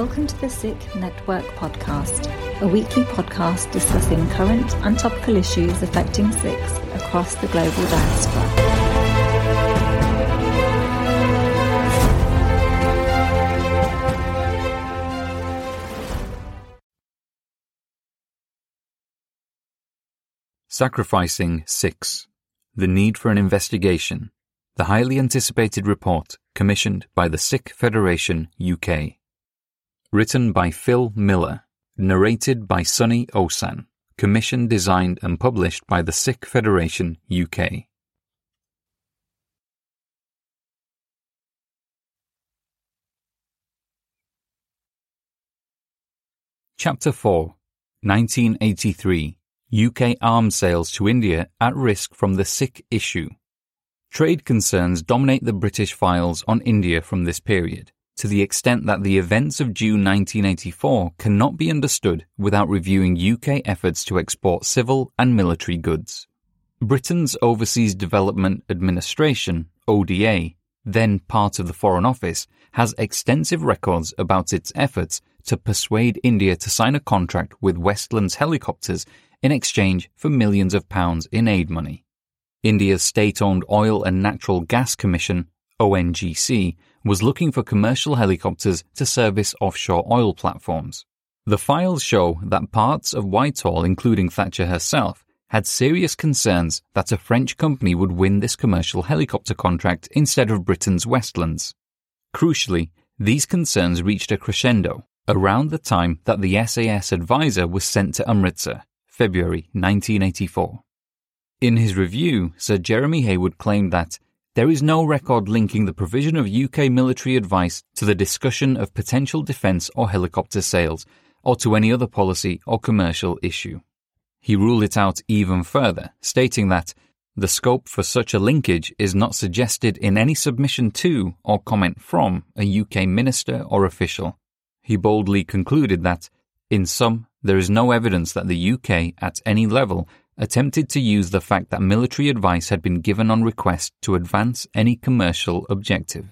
Welcome to the Sikh Network Podcast, a weekly podcast discussing current and topical issues affecting Sikhs across the global diaspora. Sacrificing Sikhs The Need for an Investigation. The highly anticipated report commissioned by the Sikh Federation UK. Written by Phil Miller. Narrated by Sunny Osahn. Commissioned, designed, and published by the Sikh Federation UK. Chapter 4 1983 UK arms sales to India at risk from the Sikh issue. Trade concerns dominate the British files on India from this period, to the extent that the events of June 1984 cannot be understood without reviewing UK efforts to export civil and military goods. Britain's Overseas Development Administration, ODA, then part of the Foreign Office, has extensive records about its efforts to persuade India to sign a contract with Westland's helicopters in exchange for millions of pounds in aid money. India's state-owned Oil and Natural Gas Commission, ONGC, was looking for commercial helicopters to service offshore oil platforms. The files show that parts of Whitehall, including Thatcher herself, had serious concerns that a French company would win this commercial helicopter contract instead of Britain's Westlands. Crucially, these concerns reached a crescendo around the time that the SAS advisor was sent to Amritsar, February 1984. In his review, Sir Jeremy Heywood claimed that there is no record linking the provision of UK military advice to the discussion of potential defence or helicopter sales, or to any other policy or commercial issue. He ruled it out even further, stating that the scope for such a linkage is not suggested in any submission to or comment from a UK minister or official. He boldly concluded that, in sum, there is no evidence that the UK, at any level, attempted to use the fact that military advice had been given on request to advance any commercial objective.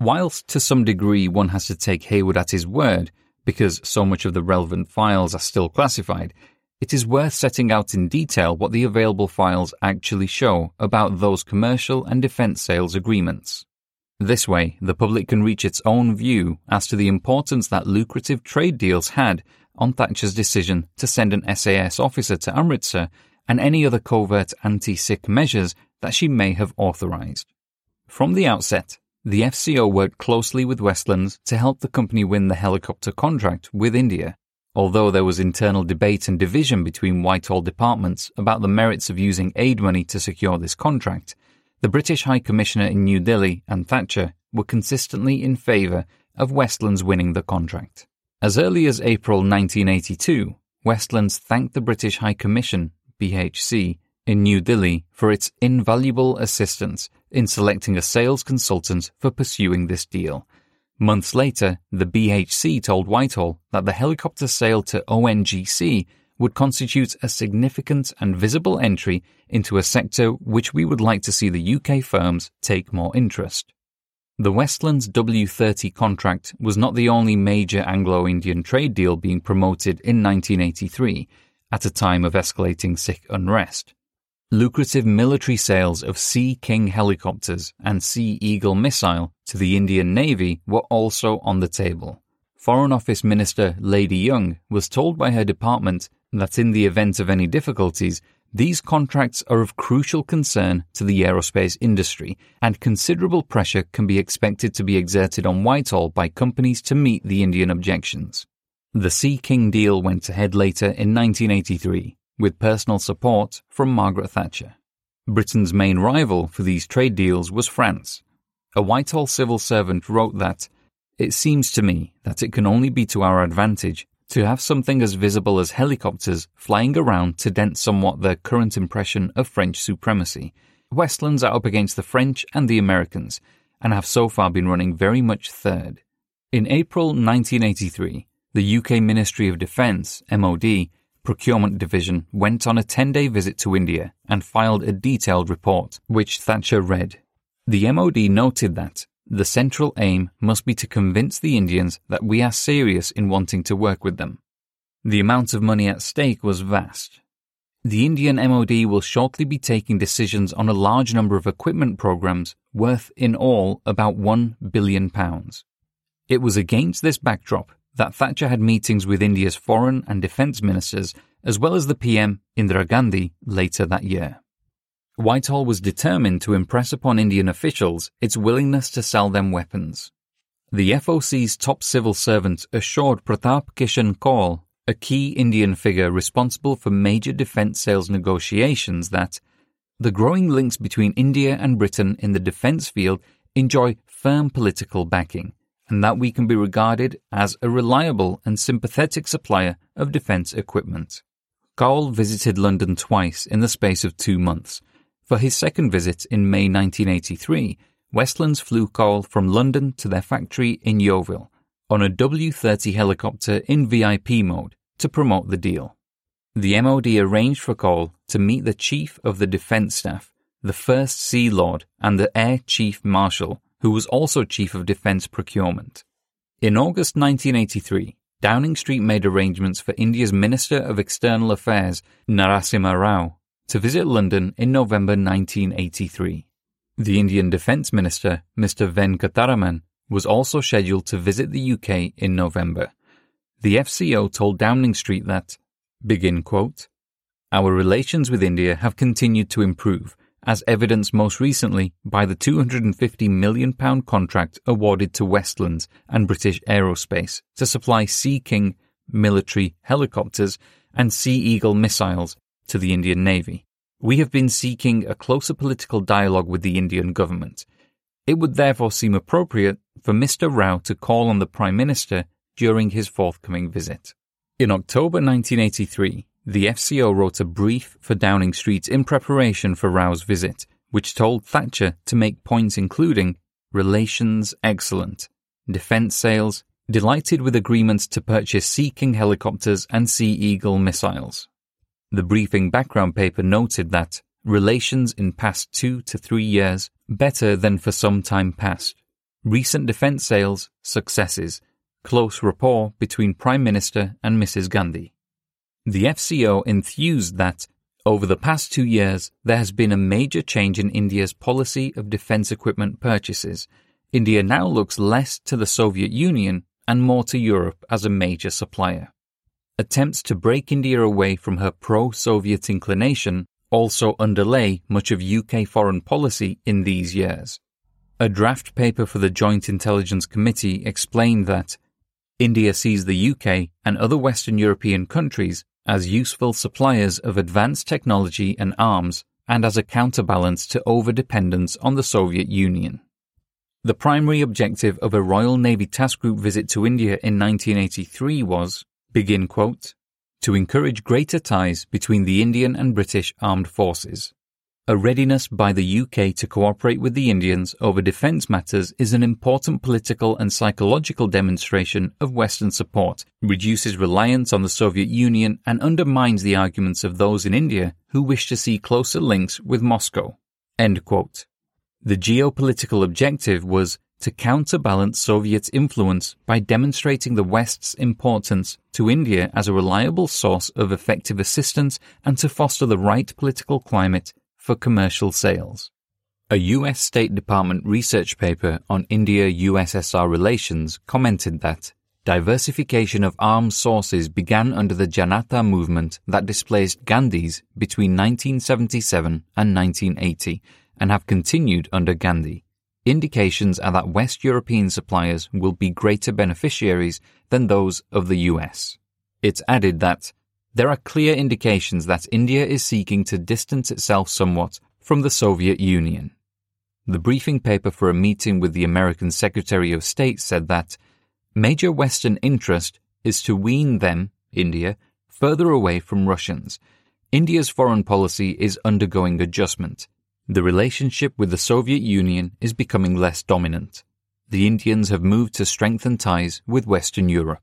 Whilst to some degree one has to take Heywood at his word, because so much of the relevant files are still classified, it is worth setting out in detail what the available files actually show about those commercial and defence sales agreements. This way, the public can reach its own view as to the importance that lucrative trade deals had on Thatcher's decision to send an SAS officer to Amritsar and any other covert anti-Sikh measures that she may have authorised. From the outset, the FCO worked closely with Westlands to help the company win the helicopter contract with India. Although there was internal debate and division between Whitehall departments about the merits of using aid money to secure this contract, the British High Commissioner in New Delhi and Thatcher were consistently in favour of Westlands winning the contract. As early as April 1982, Westlands thanked the British High Commission, BHC, in New Delhi for its invaluable assistance in selecting a sales consultant for pursuing this deal. Months later, the BHC told Whitehall that the helicopter sale to ONGC would constitute a significant and visible entry into a sector which we would like to see the UK firms take more interest. The Westlands W30 contract was not the only major Anglo-Indian trade deal being promoted in 1983, at a time of escalating Sikh unrest. Lucrative military sales of Sea King helicopters and Sea Eagle missile to the Indian Navy were also on the table. Foreign Office Minister Lady Young was told by her department that in the event of any difficulties, these contracts are of crucial concern to the aerospace industry, and considerable pressure can be expected to be exerted on Whitehall by companies to meet the Indian objections. The Sea King deal went ahead later in 1983, with personal support from Margaret Thatcher. Britain's main rival for these trade deals was France. A Whitehall civil servant wrote that, It seems to me that it can only be to our advantage to have something as visible as helicopters flying around to dent somewhat the current impression of French supremacy. Westlands are up against the French and the Americans, and have so far been running very much third. In April 1983, the UK Ministry of Defence, MOD, Procurement Division went on a 10 day visit to India and filed a detailed report, which Thatcher read. The MOD noted that the central aim must be to convince the Indians that we are serious in wanting to work with them. The amount of money at stake was vast. The Indian MOD will shortly be taking decisions on a large number of equipment programs worth in all about £1 billion. It was against this backdrop that Thatcher had meetings with India's foreign and defence ministers, as well as the PM Indira Gandhi later that year. Whitehall was determined to impress upon Indian officials its willingness to sell them weapons. The FOC's top civil servant assured Pratap Kishan Kaul, a key Indian figure responsible for major defence sales negotiations, that the growing links between India and Britain in the defence field enjoy firm political backing, and that we can be regarded as a reliable and sympathetic supplier of defence equipment. Kaul visited London twice in the space of two months, for his second visit in May 1983, Westlands flew Kaul from London to their factory in Yeovil on a W 30 helicopter in VIP mode to promote the deal. The MOD arranged for Kaul to meet the Chief of the Defence Staff, the First Sea Lord, and the Air Chief Marshal, who was also Chief of Defence Procurement. In August 1983, Downing Street made arrangements for India's Minister of External Affairs, Narasimha Rao, to visit London in November 1983. The Indian Defence Minister, Mr. Venkataraman, was also scheduled to visit the UK in November. The FCO told Downing Street that, begin quote, Our relations with India have continued to improve, as evidenced most recently by the £250 million contract awarded to Westlands and British Aerospace to supply Sea King military helicopters and Sea Eagle missiles to the Indian Navy. We have been seeking a closer political dialogue with the Indian government. It would therefore seem appropriate for Mr. Rao to call on the Prime Minister during his forthcoming visit. In October 1983, the FCO wrote a brief for Downing Street in preparation for Rao's visit, which told Thatcher to make points including relations excellent, defence sales, delighted with agreements to purchase Sea King helicopters and Sea Eagle missiles. The briefing background paper noted that relations in past two to three years better than for some time past. Recent defence sales, successes, close rapport between Prime Minister and Mrs. Gandhi. The FCO enthused that over the past two years there has been a major change in India's policy of defence equipment purchases. India now looks less to the Soviet Union and more to Europe as a major supplier. Attempts to break India away from her pro Soviet inclination also underlay much of UK foreign policy in these years. A draft paper for the Joint Intelligence Committee explained that India sees the UK and other Western European countries as useful suppliers of advanced technology and arms and as a counterbalance to overdependence on the Soviet Union. The primary objective of a Royal Navy Task Group visit to India in 1983 was begin quote, to encourage greater ties between the Indian and British armed forces. A readiness by the UK to cooperate with the Indians over defence matters is an important political and psychological demonstration of Western support, reduces reliance on the Soviet Union, and undermines the arguments of those in India who wish to see closer links with Moscow. The geopolitical objective was to counterbalance Soviet influence by demonstrating the West's importance to India as a reliable source of effective assistance and to foster the right political climate for commercial sales. A US State Department research paper on India USSR relations commented that diversification of arms sources began under the Janata movement that displaced Gandhis between 1977 and 1980 and have continued under Gandhi indications are that West European suppliers will be greater beneficiaries than those of the US. It's added that there are clear indications that India is seeking to distance itself somewhat from the Soviet Union. The briefing paper for a meeting with the American Secretary of State said that major Western interest is to wean them, India, further away from Russians. India's foreign policy is undergoing adjustment the relationship with the Soviet Union is becoming less dominant. The Indians have moved to strengthen ties with Western Europe.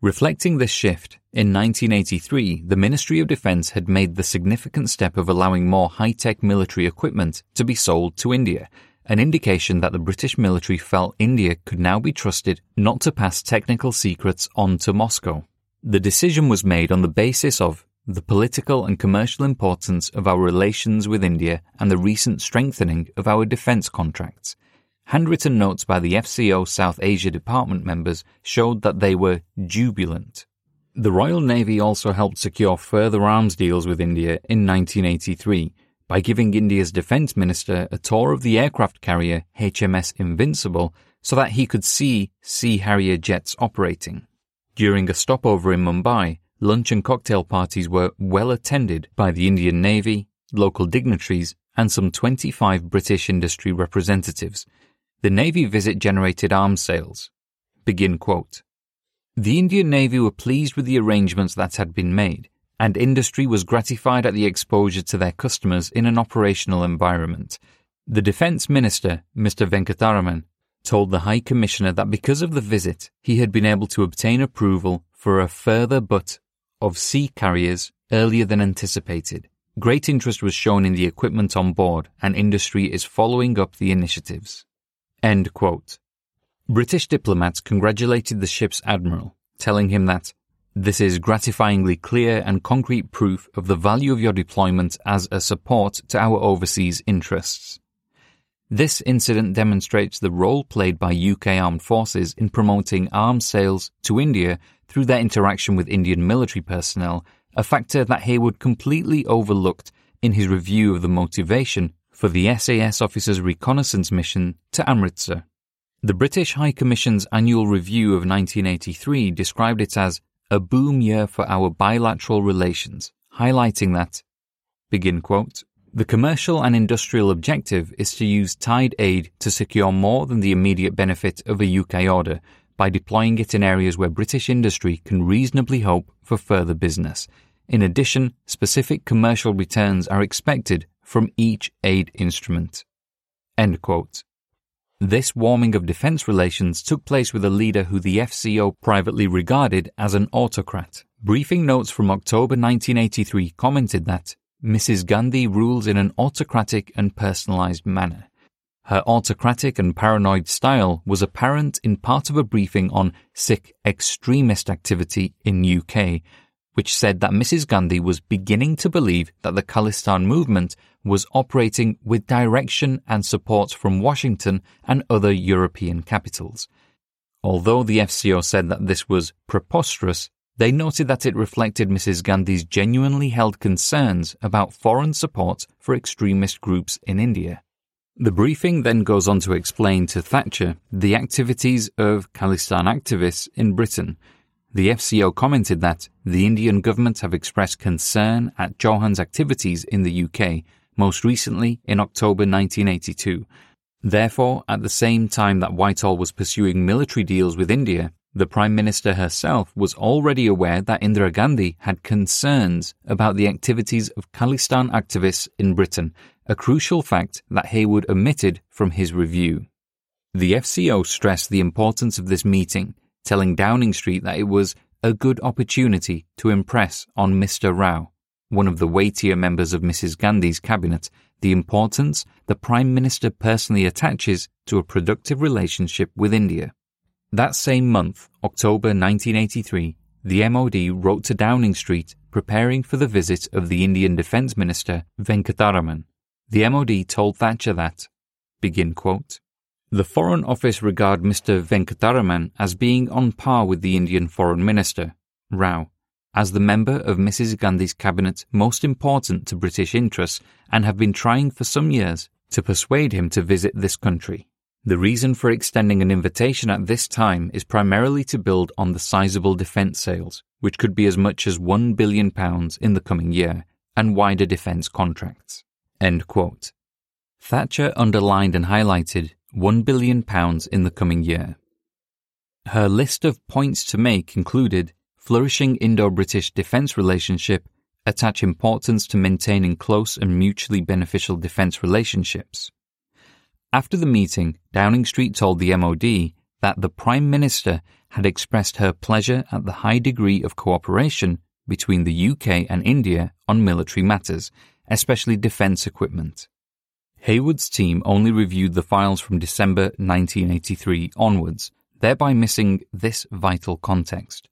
Reflecting this shift, in 1983, the Ministry of Defense had made the significant step of allowing more high-tech military equipment to be sold to India, an indication that the British military felt India could now be trusted not to pass technical secrets on to Moscow. The decision was made on the basis of the political and commercial importance of our relations with India and the recent strengthening of our defence contracts. Handwritten notes by the FCO South Asia Department members showed that they were jubilant. The Royal Navy also helped secure further arms deals with India in 1983 by giving India's defense minister a tour of the aircraft carrier HMS Invincible so that he could see Sea Harrier jets operating. During a stopover in Mumbai, lunch and cocktail parties were well attended by the Indian Navy, local dignitaries, and some 25 British industry representatives. The Navy visit generated arms sales. Begin quote. The Indian Navy were pleased with the arrangements that had been made and industry was gratified at the exposure to their customers in an operational environment. The Defence Minister, Mr. Venkataraman, told the High Commissioner that because of the visit, he had been able to obtain approval for a further but of Sea Harriers earlier than anticipated. Great interest was shown in the equipment on board, and industry is following up the initiatives. End quote. British diplomats congratulated the ship's admiral, telling him that this is gratifyingly clear and concrete proof of the value of your deployment as a support to our overseas interests. This incident demonstrates the role played by UK armed forces in promoting arms sales to India through their interaction with Indian military personnel, a factor that Heywood completely overlooked in his review of the motivation for the SAS officer's reconnaissance mission to Amritsar. The British High Commission's annual review of 1983 described it as a boom year for our bilateral relations, highlighting that, begin quote, the commercial and industrial objective is to use tied aid to secure more than the immediate benefit of a UK order by deploying it in areas where British industry can reasonably hope for further business. In addition, specific commercial returns are expected from each aid instrument. End quote. This warming of defense relations took place with a leader who the FCO privately regarded as an autocrat. Briefing notes from October 1983 commented that Mrs. Gandhi rules in an autocratic and personalized manner. Her autocratic and paranoid style was apparent in part of a briefing on Sikh extremist activity in UK, which said that Mrs. Gandhi was beginning to believe that the Khalistan movement was operating with direction and support from Washington and other European capitals. Although the FCO said that this was preposterous, they noted that it reflected Mrs. Gandhi's genuinely held concerns about foreign support for extremist groups in India. The briefing then goes on to explain to Thatcher the activities of Khalistan activists in Britain the FCO commented that the Indian government have expressed concern at Chohan's activities in the UK, most recently in October 1982. Therefore, at the same time that Whitehall was pursuing military deals with India, the Prime Minister herself was already aware that Indira Gandhi had concerns about the activities of Khalistan activists in Britain, a crucial fact that Heywood omitted from his review. The FCO stressed the importance of this meeting telling Downing Street that it was a good opportunity to impress on Mr. Rao, one of the weightier members of Mrs. Gandhi's cabinet, the importance the Prime Minister personally attaches to a productive relationship with India. That same month, October 1983, the MOD wrote to Downing Street preparing for the visit of the Indian Defence Minister Venkataraman. The MOD told Thatcher that, begin quote, the Foreign Office regard Mr. Venkataraman as being on par with the Indian Foreign Minister, Rao, as the member of Mrs. Gandhi's cabinet most important to British interests and have been trying for some years to persuade him to visit this country. The reason for extending an invitation at this time is primarily to build on the sizable defence sales, which could be as much as £1 billion in the coming year, and wider defence contracts. Thatcher underlined and highlighted £1 billion in the coming year. Her list of points to make included flourishing Indo-British defence relationship, attach importance to maintaining close and mutually beneficial defence relationships. After the meeting, Downing Street told the MOD that the Prime Minister had expressed her pleasure at the high degree of cooperation between the UK and India on military matters, especially defence equipment. Heywood's team only reviewed the files from December 1983 onwards, thereby missing this vital context.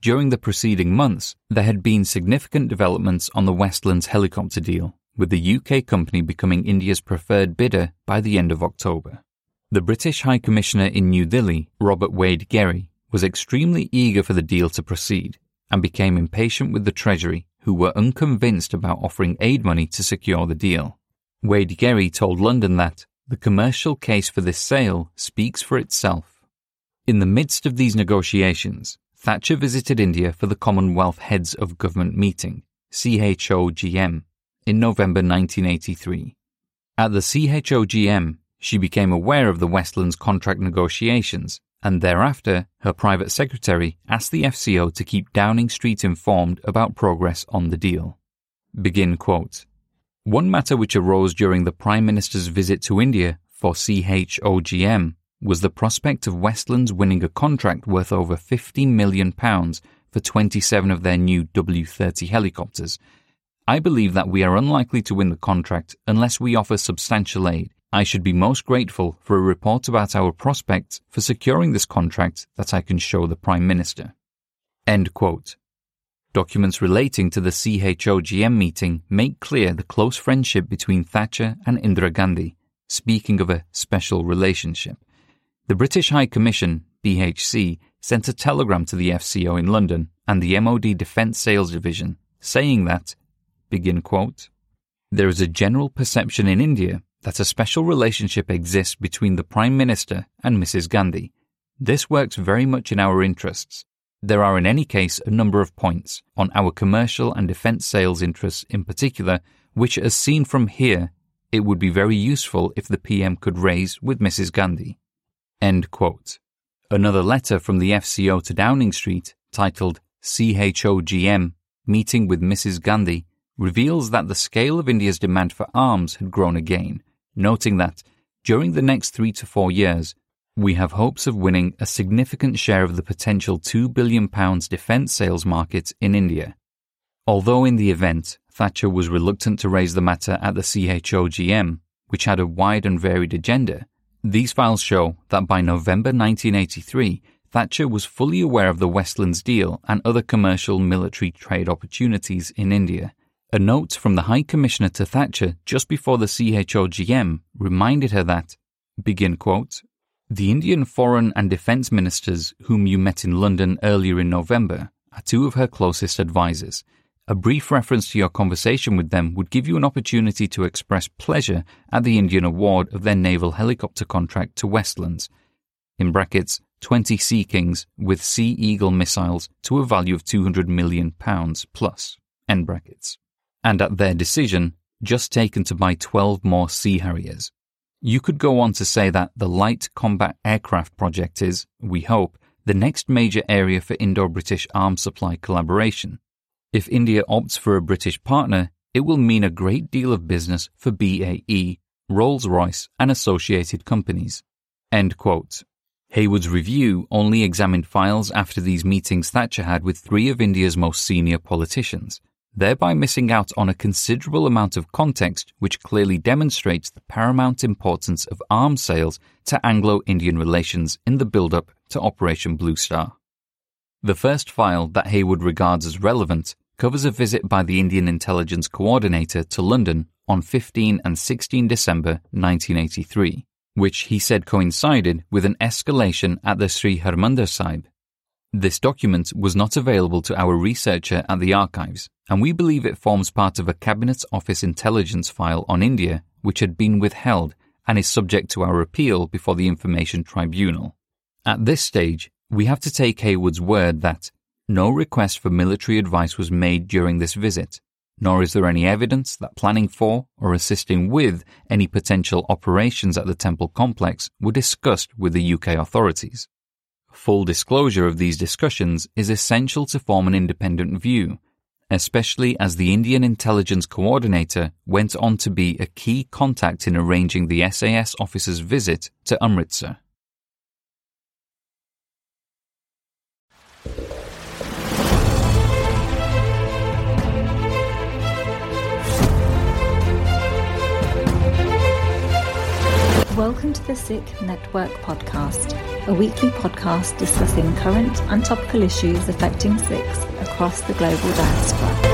During the preceding months, there had been significant developments on the Westlands helicopter deal, with the UK company becoming India's preferred bidder by the end of October. The British High Commissioner in New Delhi, Robert Wade-Gery, was extremely eager for the deal to proceed and became impatient with the Treasury, who were unconvinced about offering aid money to secure the deal. Wade-Gery told London that the commercial case for this sale speaks for itself. In the midst of these negotiations, Thatcher visited India for the Commonwealth Heads of Government meeting, CHOGM, in November 1983. At the CHOGM, she became aware of the Westlands contract negotiations, and thereafter, her private secretary asked the FCO to keep Downing Street informed about progress on the deal. Begin quote. One matter which arose during the Prime Minister's visit to India for CHOGM was the prospect of Westlands winning a contract worth over £50 million for 27 of their new W 30 helicopters. I believe that we are unlikely to win the contract unless we offer substantial aid. I should be most grateful for a report about our prospects for securing this contract that I can show the Prime Minister. End quote. Documents relating to the CHOGM meeting make clear the close friendship between Thatcher and Indira Gandhi, speaking of a special relationship. The British High Commission, BHC, sent a telegram to the FCO in London and the MOD Defence Sales Division saying that, begin quote, there is a general perception in India that a special relationship exists between the Prime Minister and Mrs. Gandhi. This works very much in our interests there are in any case a number of points on our commercial and defense sales interests in particular, which as seen from here, it would be very useful if the PM could raise with Mrs. Gandhi. End quote. Another letter from the FCO to Downing Street, titled CHOGM Meeting with Mrs. Gandhi, reveals that the scale of India's demand for arms had grown again, noting that during the next three to four years, we have hopes of winning a significant share of the potential £2 billion defence sales market in India. Although in the event, Thatcher was reluctant to raise the matter at the CHOGM, which had a wide and varied agenda, these files show that by November 1983, Thatcher was fully aware of the Westlands deal and other commercial military trade opportunities in India. A note from the High Commissioner to Thatcher just before the CHOGM reminded her that, begin quote, the Indian foreign and defence ministers whom you met in London earlier in November are two of her closest advisers. A brief reference to your conversation with them would give you an opportunity to express pleasure at the Indian award of their naval helicopter contract to Westlands. In brackets, 20 Sea Kings with Sea Eagle missiles to a value of 200 million pounds plus. End brackets. And at their decision, just taken to buy 12 more Sea Harriers. You could go on to say that the Light Combat Aircraft project is, we hope, the next major area for Indo British arms supply collaboration. If India opts for a British partner, it will mean a great deal of business for BAE, Rolls Royce, and associated companies. End quote. Heywood's review only examined files after these meetings Thatcher had with three of India's most senior politicians thereby missing out on a considerable amount of context which clearly demonstrates the paramount importance of arms sales to Anglo Indian relations in the build up to Operation Blue Star. The first file that Heywood regards as relevant covers a visit by the Indian Intelligence Coordinator to London on 15 and 16 December 1983, which he said coincided with an escalation at the Sri Harmandir Sahib. This document was not available to our researcher at the archives, and we believe it forms part of a Cabinet Office intelligence file on India which had been withheld and is subject to our appeal before the Information Tribunal. At this stage, we have to take Heywood's word that no request for military advice was made during this visit, nor is there any evidence that planning for or assisting with any potential operations at the temple complex were discussed with the UK authorities. Full disclosure of these discussions is essential to form an independent view especially as the Indian Intelligence Coordinator went on to be a key contact in arranging the SAS officer's visit to Amritsar. Welcome to the Sikh Network Podcast, a weekly podcast discussing current and topical issues affecting Sikhs across the global diaspora.